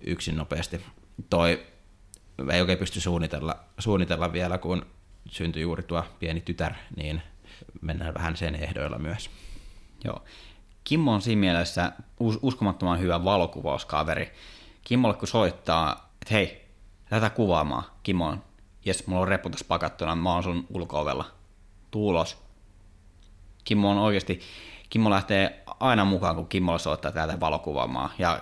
yksin nopeasti. Toi ei oikein pysty suunnitella, suunnitella vielä, kun syntyi juuri tuo pieni tytär, niin mennään vähän sen ehdoilla myös. Joo. Kimmo on siinä mielessä uskomattoman hyvä valokuvauskaveri. Kimmolle kun soittaa, että hei, lähdetään kuvaamaan. Kimmo on, jes, mulla on reppu tässä pakattuna, mä oon sun ulko Tuulos. Kimmo on oikeasti, Kimmo lähtee aina mukaan, kun Kimmo soittaa täältä valokuvaamaan. Ja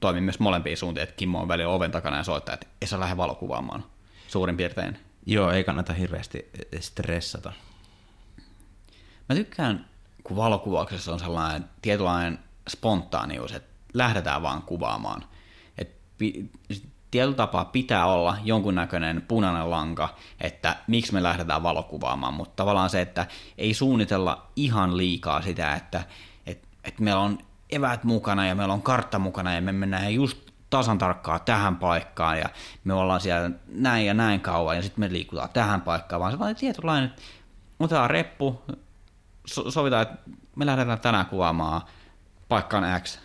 toimii myös molempiin suuntiin, että Kimmo on välillä oven takana ja soittaa, että ei saa lähde valokuvaamaan. Suurin piirtein. Joo, ei kannata hirveästi stressata. Mä tykkään, kun valokuvauksessa on sellainen tietynlainen spontaanius, että lähdetään vaan kuvaamaan. Et tietyllä tapaa pitää olla jonkunnäköinen punainen lanka, että miksi me lähdetään valokuvaamaan, mutta tavallaan se, että ei suunnitella ihan liikaa sitä, että, että, että meillä on eväät mukana ja meillä on kartta mukana ja me mennään just tasan tarkkaan tähän paikkaan ja me ollaan siellä näin ja näin kauan ja sitten me liikutaan tähän paikkaan, vaan se on tietynlainen, että otetaan reppu, so- sovitaan, että me lähdetään tänään kuvaamaan paikkaan X.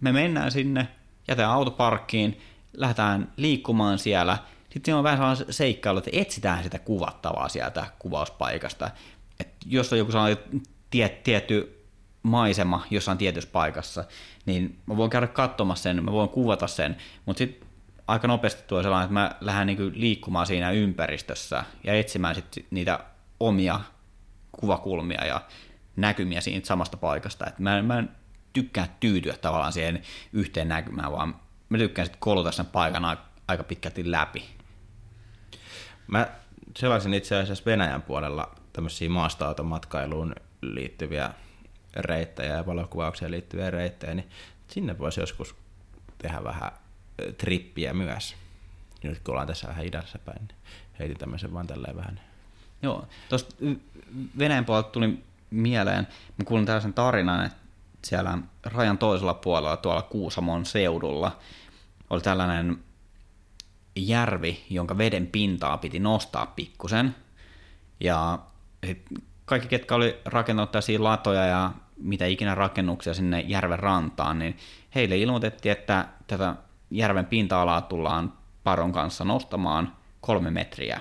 Me mennään sinne, jätetään autoparkkiin, lähdetään liikkumaan siellä. Sitten on vähän sellainen seikkailu, että etsitään sitä kuvattavaa sieltä kuvauspaikasta. Et jos on joku sellainen tie, tietty maisema jossain tietyssä paikassa, niin mä voin käydä katsomassa sen, mä voin kuvata sen, mutta sitten aika nopeasti tuo sellainen, että mä lähden niin liikkumaan siinä ympäristössä ja etsimään sit niitä omia kuvakulmia ja näkymiä siitä samasta paikasta. Et mä, mä en tykkää tyytyä tavallaan siihen yhteen näkymään, vaan mä tykkään sitten koluta sen paikan aika pitkälti läpi. Mä sellaisin itse asiassa Venäjän puolella tämmöisiä maasta-automatkailuun liittyviä reittejä ja valokuvaukseen liittyviä reittejä, niin sinne voisi joskus tehdä vähän trippiä myös. Nyt kun ollaan tässä vähän idässä päin, niin heitin tämmöisen vaan tälleen vähän. Joo, tuosta Venäjän puolelta tuli mieleen, mä kuulin tällaisen tarinan, että siellä rajan toisella puolella tuolla Kuusamon seudulla oli tällainen järvi, jonka veden pintaa piti nostaa pikkusen. Ja kaikki, ketkä oli rakentanut tällaisia latoja ja mitä ikinä rakennuksia sinne järven rantaan, niin heille ilmoitettiin, että tätä järven pinta-alaa tullaan paron kanssa nostamaan kolme metriä,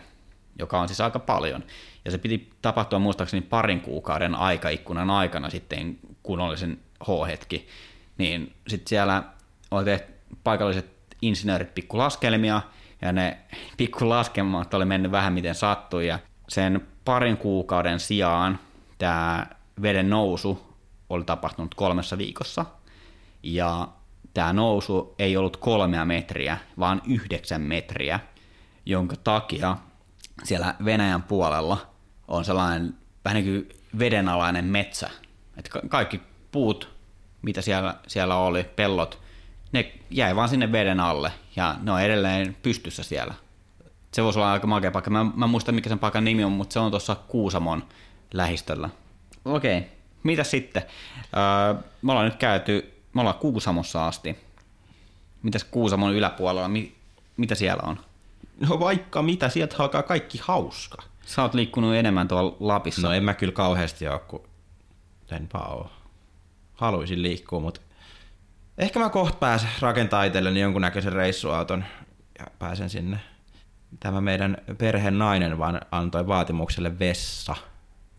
joka on siis aika paljon. Ja se piti tapahtua muistaakseni parin kuukauden aikaikkunan aikana sitten kunnollisen H-hetki. Niin sitten siellä oli tehty paikalliset insinöörit pikkulaskelmia, ja ne *laughs* pikkulaskelmat oli mennyt vähän miten sattui, ja sen parin kuukauden sijaan tämä veden nousu oli tapahtunut kolmessa viikossa, ja tämä nousu ei ollut kolmea metriä, vaan yhdeksän metriä, jonka takia siellä Venäjän puolella on sellainen vähän niin kuin vedenalainen metsä. Että kaikki puut, mitä siellä, siellä oli, pellot, ne jäi vaan sinne veden alle ja ne on edelleen pystyssä siellä. Se voisi olla aika makea paikka. Mä, mä muistan, mikä sen paikan nimi on, mutta se on tuossa Kuusamon lähistöllä. okei, okay. Mitä sitten? Öö, me ollaan nyt käyty, me ollaan Kuusamossa asti. Mitäs Kuusamon yläpuolella, mi, mitä siellä on? No vaikka mitä, sieltä alkaa kaikki hauska. Sä oot liikkunut enemmän tuolla Lapissa. No en mä kyllä kauheasti ole, kun enpä oo. Haluaisin liikkua, mutta ehkä mä kohta pääsen rakentaa itselleni jonkunnäköisen reissuauton ja pääsen sinne. Tämä meidän perheen nainen vaan antoi vaatimukselle vessa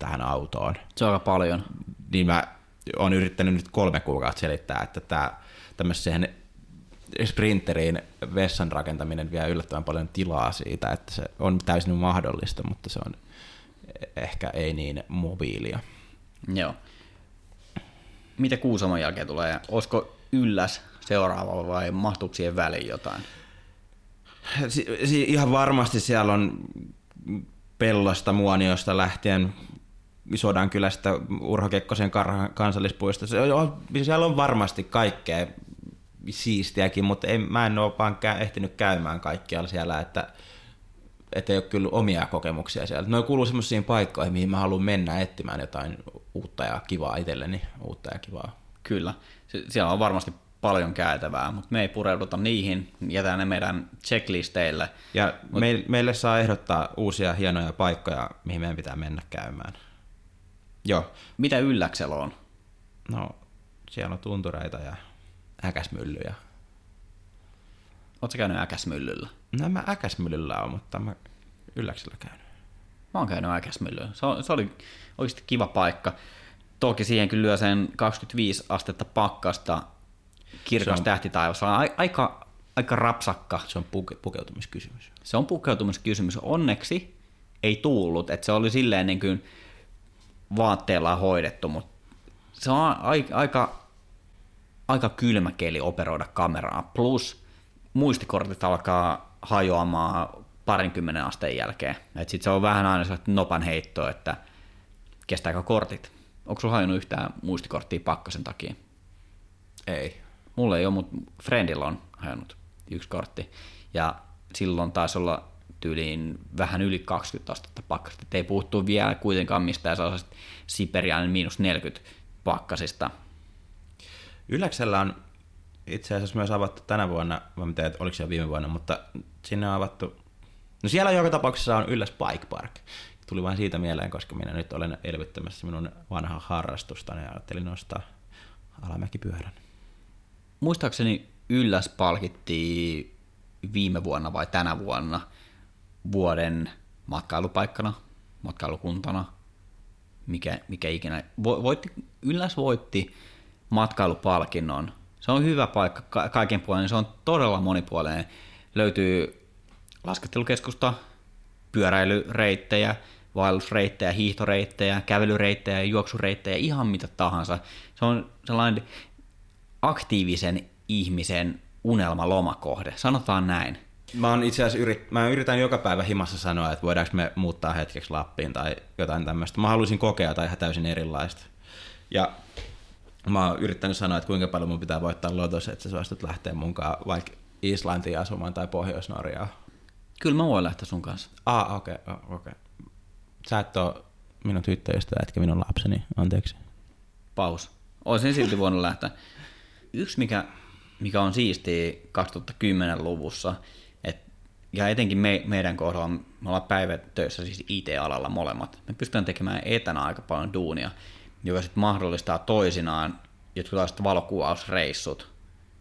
tähän autoon. Se on aika paljon. Niin mä oon yrittänyt nyt kolme kuukautta selittää, että tämä tämmöiseen sprinteriin vessan rakentaminen vie yllättävän paljon tilaa siitä, että se on täysin mahdollista, mutta se on ehkä ei niin mobiilia. Joo. Mitä Kuusamon jälkeen tulee? Olisiko ylläs seuraava vai mahtuuko siihen väliin jotain? Si- si- ihan varmasti siellä on pellosta muoniosta lähtien Sodankylästä Urho Kekkosen kansallispuisto. Se on, siellä on varmasti kaikkea siistiäkin, mutta en, mä en ole vaan kä- ehtinyt käymään kaikkialla siellä, että että ei ole kyllä omia kokemuksia siellä. Ne kuuluu semmoisiin paikkoihin, mihin mä haluan mennä etsimään jotain uutta ja kivaa itselleni, uutta ja kivaa. Kyllä, siellä on varmasti paljon käytävää, mutta me ei pureuduta niihin, jätään ne meidän checklisteille. Ja Mut... meille saa ehdottaa uusia hienoja paikkoja, mihin meidän pitää mennä käymään. Joo. Mitä ylläksellä on? No, siellä on tuntureita ja äkäsmyllyjä. Oletko käynyt äkäsmyllyllä? No mä äkäsmyllyllä on, mutta mä ylläksellä käynyt. Mä oon käynyt äkäsmyllyllä. Se, se oli oikeasti kiva paikka. Toki siihen kyllä lyö sen 25 astetta pakkasta kirkas on... tähtitaivas. Se on aika, aika rapsakka. Se on puke, pukeutumiskysymys. Se on pukeutumiskysymys. Onneksi ei tullut, että se oli silleen niin kuin vaatteella hoidettu, mutta se on aika, aika, kylmä keli operoida kameraa. Plus muistikortit alkaa hajoamaan parinkymmenen asteen jälkeen. Sitten se on vähän aina se nopan heitto, että kestääkö kortit. Onko sulla hajonnut yhtään muistikorttia pakkasen takia? Ei. Mulla ei ole, mutta friendilla on hajonnut yksi kortti. Ja silloin taisi olla tyyliin vähän yli 20 astetta pakkasta. Et ei puhuttu vielä kuitenkaan mistään sellaisesta Siperian miinus 40 pakkasista. Ylläksellä on itse asiassa myös avattu tänä vuonna, en tiedä, oliko se viime vuonna, mutta sinne on avattu, no siellä joka tapauksessa on Ylläs Bike Park. Tuli vain siitä mieleen, koska minä nyt olen elvyttämässä minun vanhaa harrastusta ja ajattelin nostaa alamäkipyörän. Muistaakseni Ylläs palkittiin viime vuonna vai tänä vuonna vuoden matkailupaikkana, matkailukuntana, mikä, mikä ikinä. Voitti, Ylläs voitti matkailupalkinnon se on hyvä paikka kaiken puolen, se on todella monipuolinen. Löytyy laskettelukeskusta, pyöräilyreittejä, vaellusreittejä, hiihtoreittejä, kävelyreittejä, juoksureittejä, ihan mitä tahansa. Se on sellainen aktiivisen ihmisen unelmalomakohde, sanotaan näin. Mä, on itse asiassa yrit, mä yritän joka päivä himassa sanoa, että voidaanko me muuttaa hetkeksi Lappiin tai jotain tämmöistä. Mä haluaisin kokea jotain ihan täysin erilaista. Ja mä oon yrittänyt sanoa, että kuinka paljon mun pitää voittaa lotos, että sä suostut lähteä munkaan vaikka Islantiin asumaan tai Pohjois-Norjaan. Kyllä mä voin lähteä sun kanssa. Ah, okei, okay, okei. Okay. Sä et oo minun tyttöystävä, etkä minun lapseni, anteeksi. Paus. Olisin silti voinut lähteä. Yksi, mikä, mikä on siistiä 2010-luvussa, et, ja etenkin me, meidän kohdalla, me ollaan päivät töissä siis IT-alalla molemmat, me pystytään tekemään etänä aika paljon duunia, joka sitten mahdollistaa toisinaan jotkut tällaiset valokuvausreissut.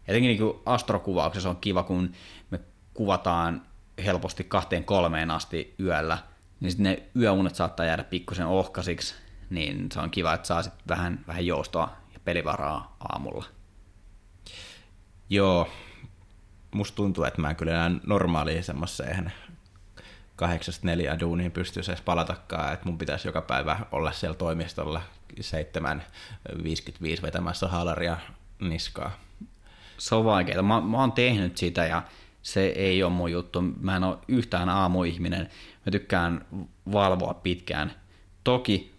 Etenkin niin astrokuvauksessa on kiva, kun me kuvataan helposti kahteen kolmeen asti yöllä, niin sitten ne yöunet saattaa jäädä pikkusen ohkasiksi, niin se on kiva, että saa sitten vähän, vähän joustoa ja pelivaraa aamulla. Joo, musta tuntuu, että mä en kyllä enää normaaliin semmoiseen kahdeksasta neljään duuniin pystyisi edes palatakaan, että mun pitäisi joka päivä olla siellä toimistolla 7.55 vetämässä halaria niskaa. Se on vaikeaa. Mä, mä oon tehnyt sitä ja se ei ole mun juttu. Mä en ole yhtään aamuihminen. Mä tykkään valvoa pitkään. Toki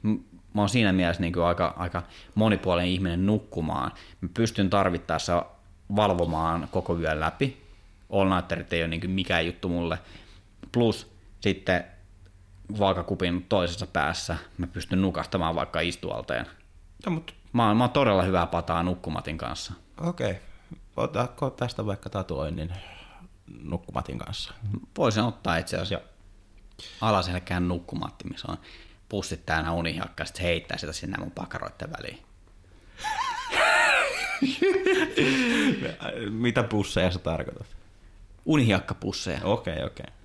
mä oon siinä mielessä niin kuin aika, aika monipuolinen ihminen nukkumaan. Mä pystyn tarvittaessa valvomaan koko yön läpi. All ei ole niin mikään juttu mulle. Plus sitten vaakakupin toisessa päässä mä pystyn nukastamaan vaikka istualteen. No, mutta Mä oon, mä oon todella hyvää pataa nukkumatin kanssa. okei. Okay. Otatko tästä vaikka tatuoinnin nukkumatin kanssa? Voisin ottaa itse asiassa alaselkään nukkumatti, missä on pussit täynnä unihiakkaa, ja sit heittää sitä sinne mun pakaroitten väliin. *laughs* Mitä pusseja sä tarkoitat? Unihiakkapusseja. Okei, okay, okei. Okay.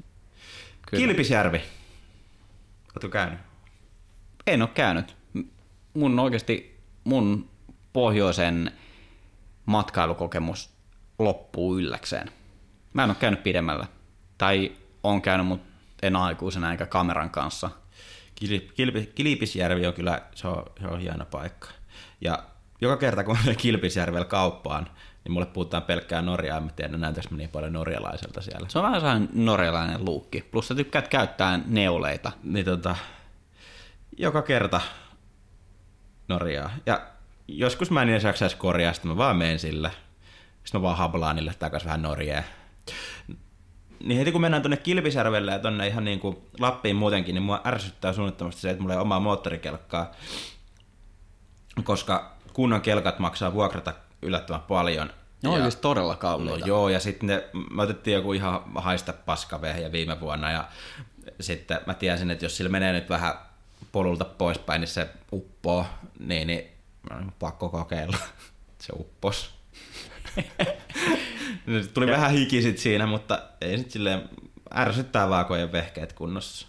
Kyllä. Kilpisjärvi. Oletko käynyt? En ole käynyt. Mun oikeasti mun pohjoisen matkailukokemus loppuu ylläkseen. Mä en ole käynyt pidemmällä. Tai on käynyt, mutta en aikuisena eikä kameran kanssa. Kilpi, Kilpisjärvi on kyllä, se on, se on hieno paikka. Ja joka kerta kun menen Kilpisjärvellä kauppaan, niin mulle puhutaan pelkkää Norjaa, en mä tiedä, näytäks mä niin paljon norjalaiselta siellä. Se on vähän sellainen norjalainen luukki. Plus sä tykkäät käyttää neuleita. Niin tota, joka kerta Norjaa. Ja joskus mä en edes jaksaisi korjaa, sitten mä vaan menen sillä. Sitten mä vaan hablaan niille takaisin vähän Norjaa. Niin heti kun mennään tuonne Kilpisjärvelle ja tonne ihan niin kuin Lappiin muutenkin, niin mua ärsyttää suunnittomasti se, että mulla ei ole omaa moottorikelkkaa. Koska kunnon kelkat maksaa vuokrata yllättävän paljon. Ne on Ja- oikeasti todella No kalliita. joo, ja sitten ne, me otettiin joku ihan haista paskavehjä viime vuonna, ja sitten mä tiesin, että jos sillä menee nyt vähän polulta poispäin, niin se uppoo, niin, niin pakko kokeilla. *laughs* Se uppos. *laughs* Tuli vähän hiki sit siinä, mutta ei sit silleen ärsyttää vaan, kun ei ole vehkeet kunnossa.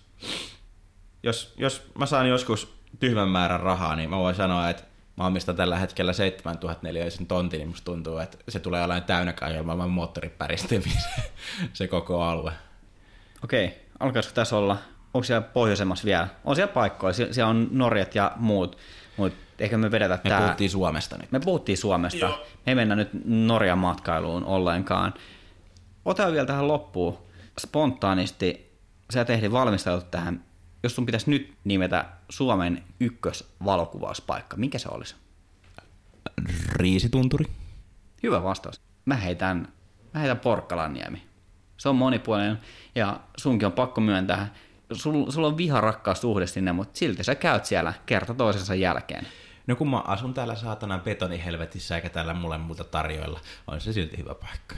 Jos, jos mä saan joskus tyhmän määrän rahaa, niin mä voin sanoa, että mä omistan tällä hetkellä 7004 sen tontin, niin musta tuntuu, että se tulee olemaan täynnä ilman moottoripäristömiä se, se koko alue. Okei, alkaisiko tässä olla, onko siellä pohjoisemmassa vielä? On siellä paikkoja, Sie- siellä on Norjat ja muut, mutta ehkä me vedetä Me tää. puhuttiin Suomesta nyt. Me puhuttiin Suomesta. Joo. Me ei mennä nyt Norjan matkailuun ollenkaan. Ota vielä tähän loppuun. Spontaanisti, sä tehdin valmistelut tähän. Jos sun pitäisi nyt nimetä Suomen ykkösvalokuvauspaikka, mikä se olisi? Riisitunturi. Hyvä vastaus. Mä heitän, mä heitän Porkkalanniemi. Se on monipuolinen ja sunkin on pakko myöntää. Sul, sulla on viharakkaus suhde sinne, mutta silti sä käyt siellä kerta toisensa jälkeen. No kun mä asun täällä saatanan betonihelvetissä eikä täällä mulle muuta tarjoilla, on se silti hyvä paikka.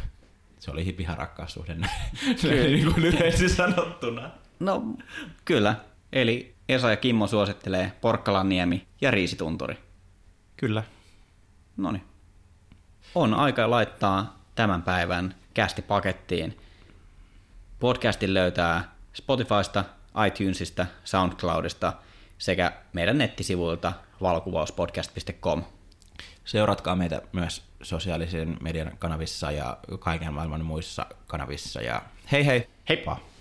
Se oli hipihan rakkaussuhde näin, *laughs* niin kuin lyhyesti sanottuna. No, kyllä. Eli Esa ja Kimmo suosittelee Porkkalanniemi ja Riisitunturi. Kyllä. Noni. On aika laittaa tämän päivän kästi pakettiin. Podcastin löytää Spotifysta, iTunesista, SoundCloudista sekä meidän nettisivuilta valokuvauspodcast.com. Seuratkaa meitä myös sosiaalisen median kanavissa ja kaiken maailman muissa kanavissa. Ja hei hei! Heippa!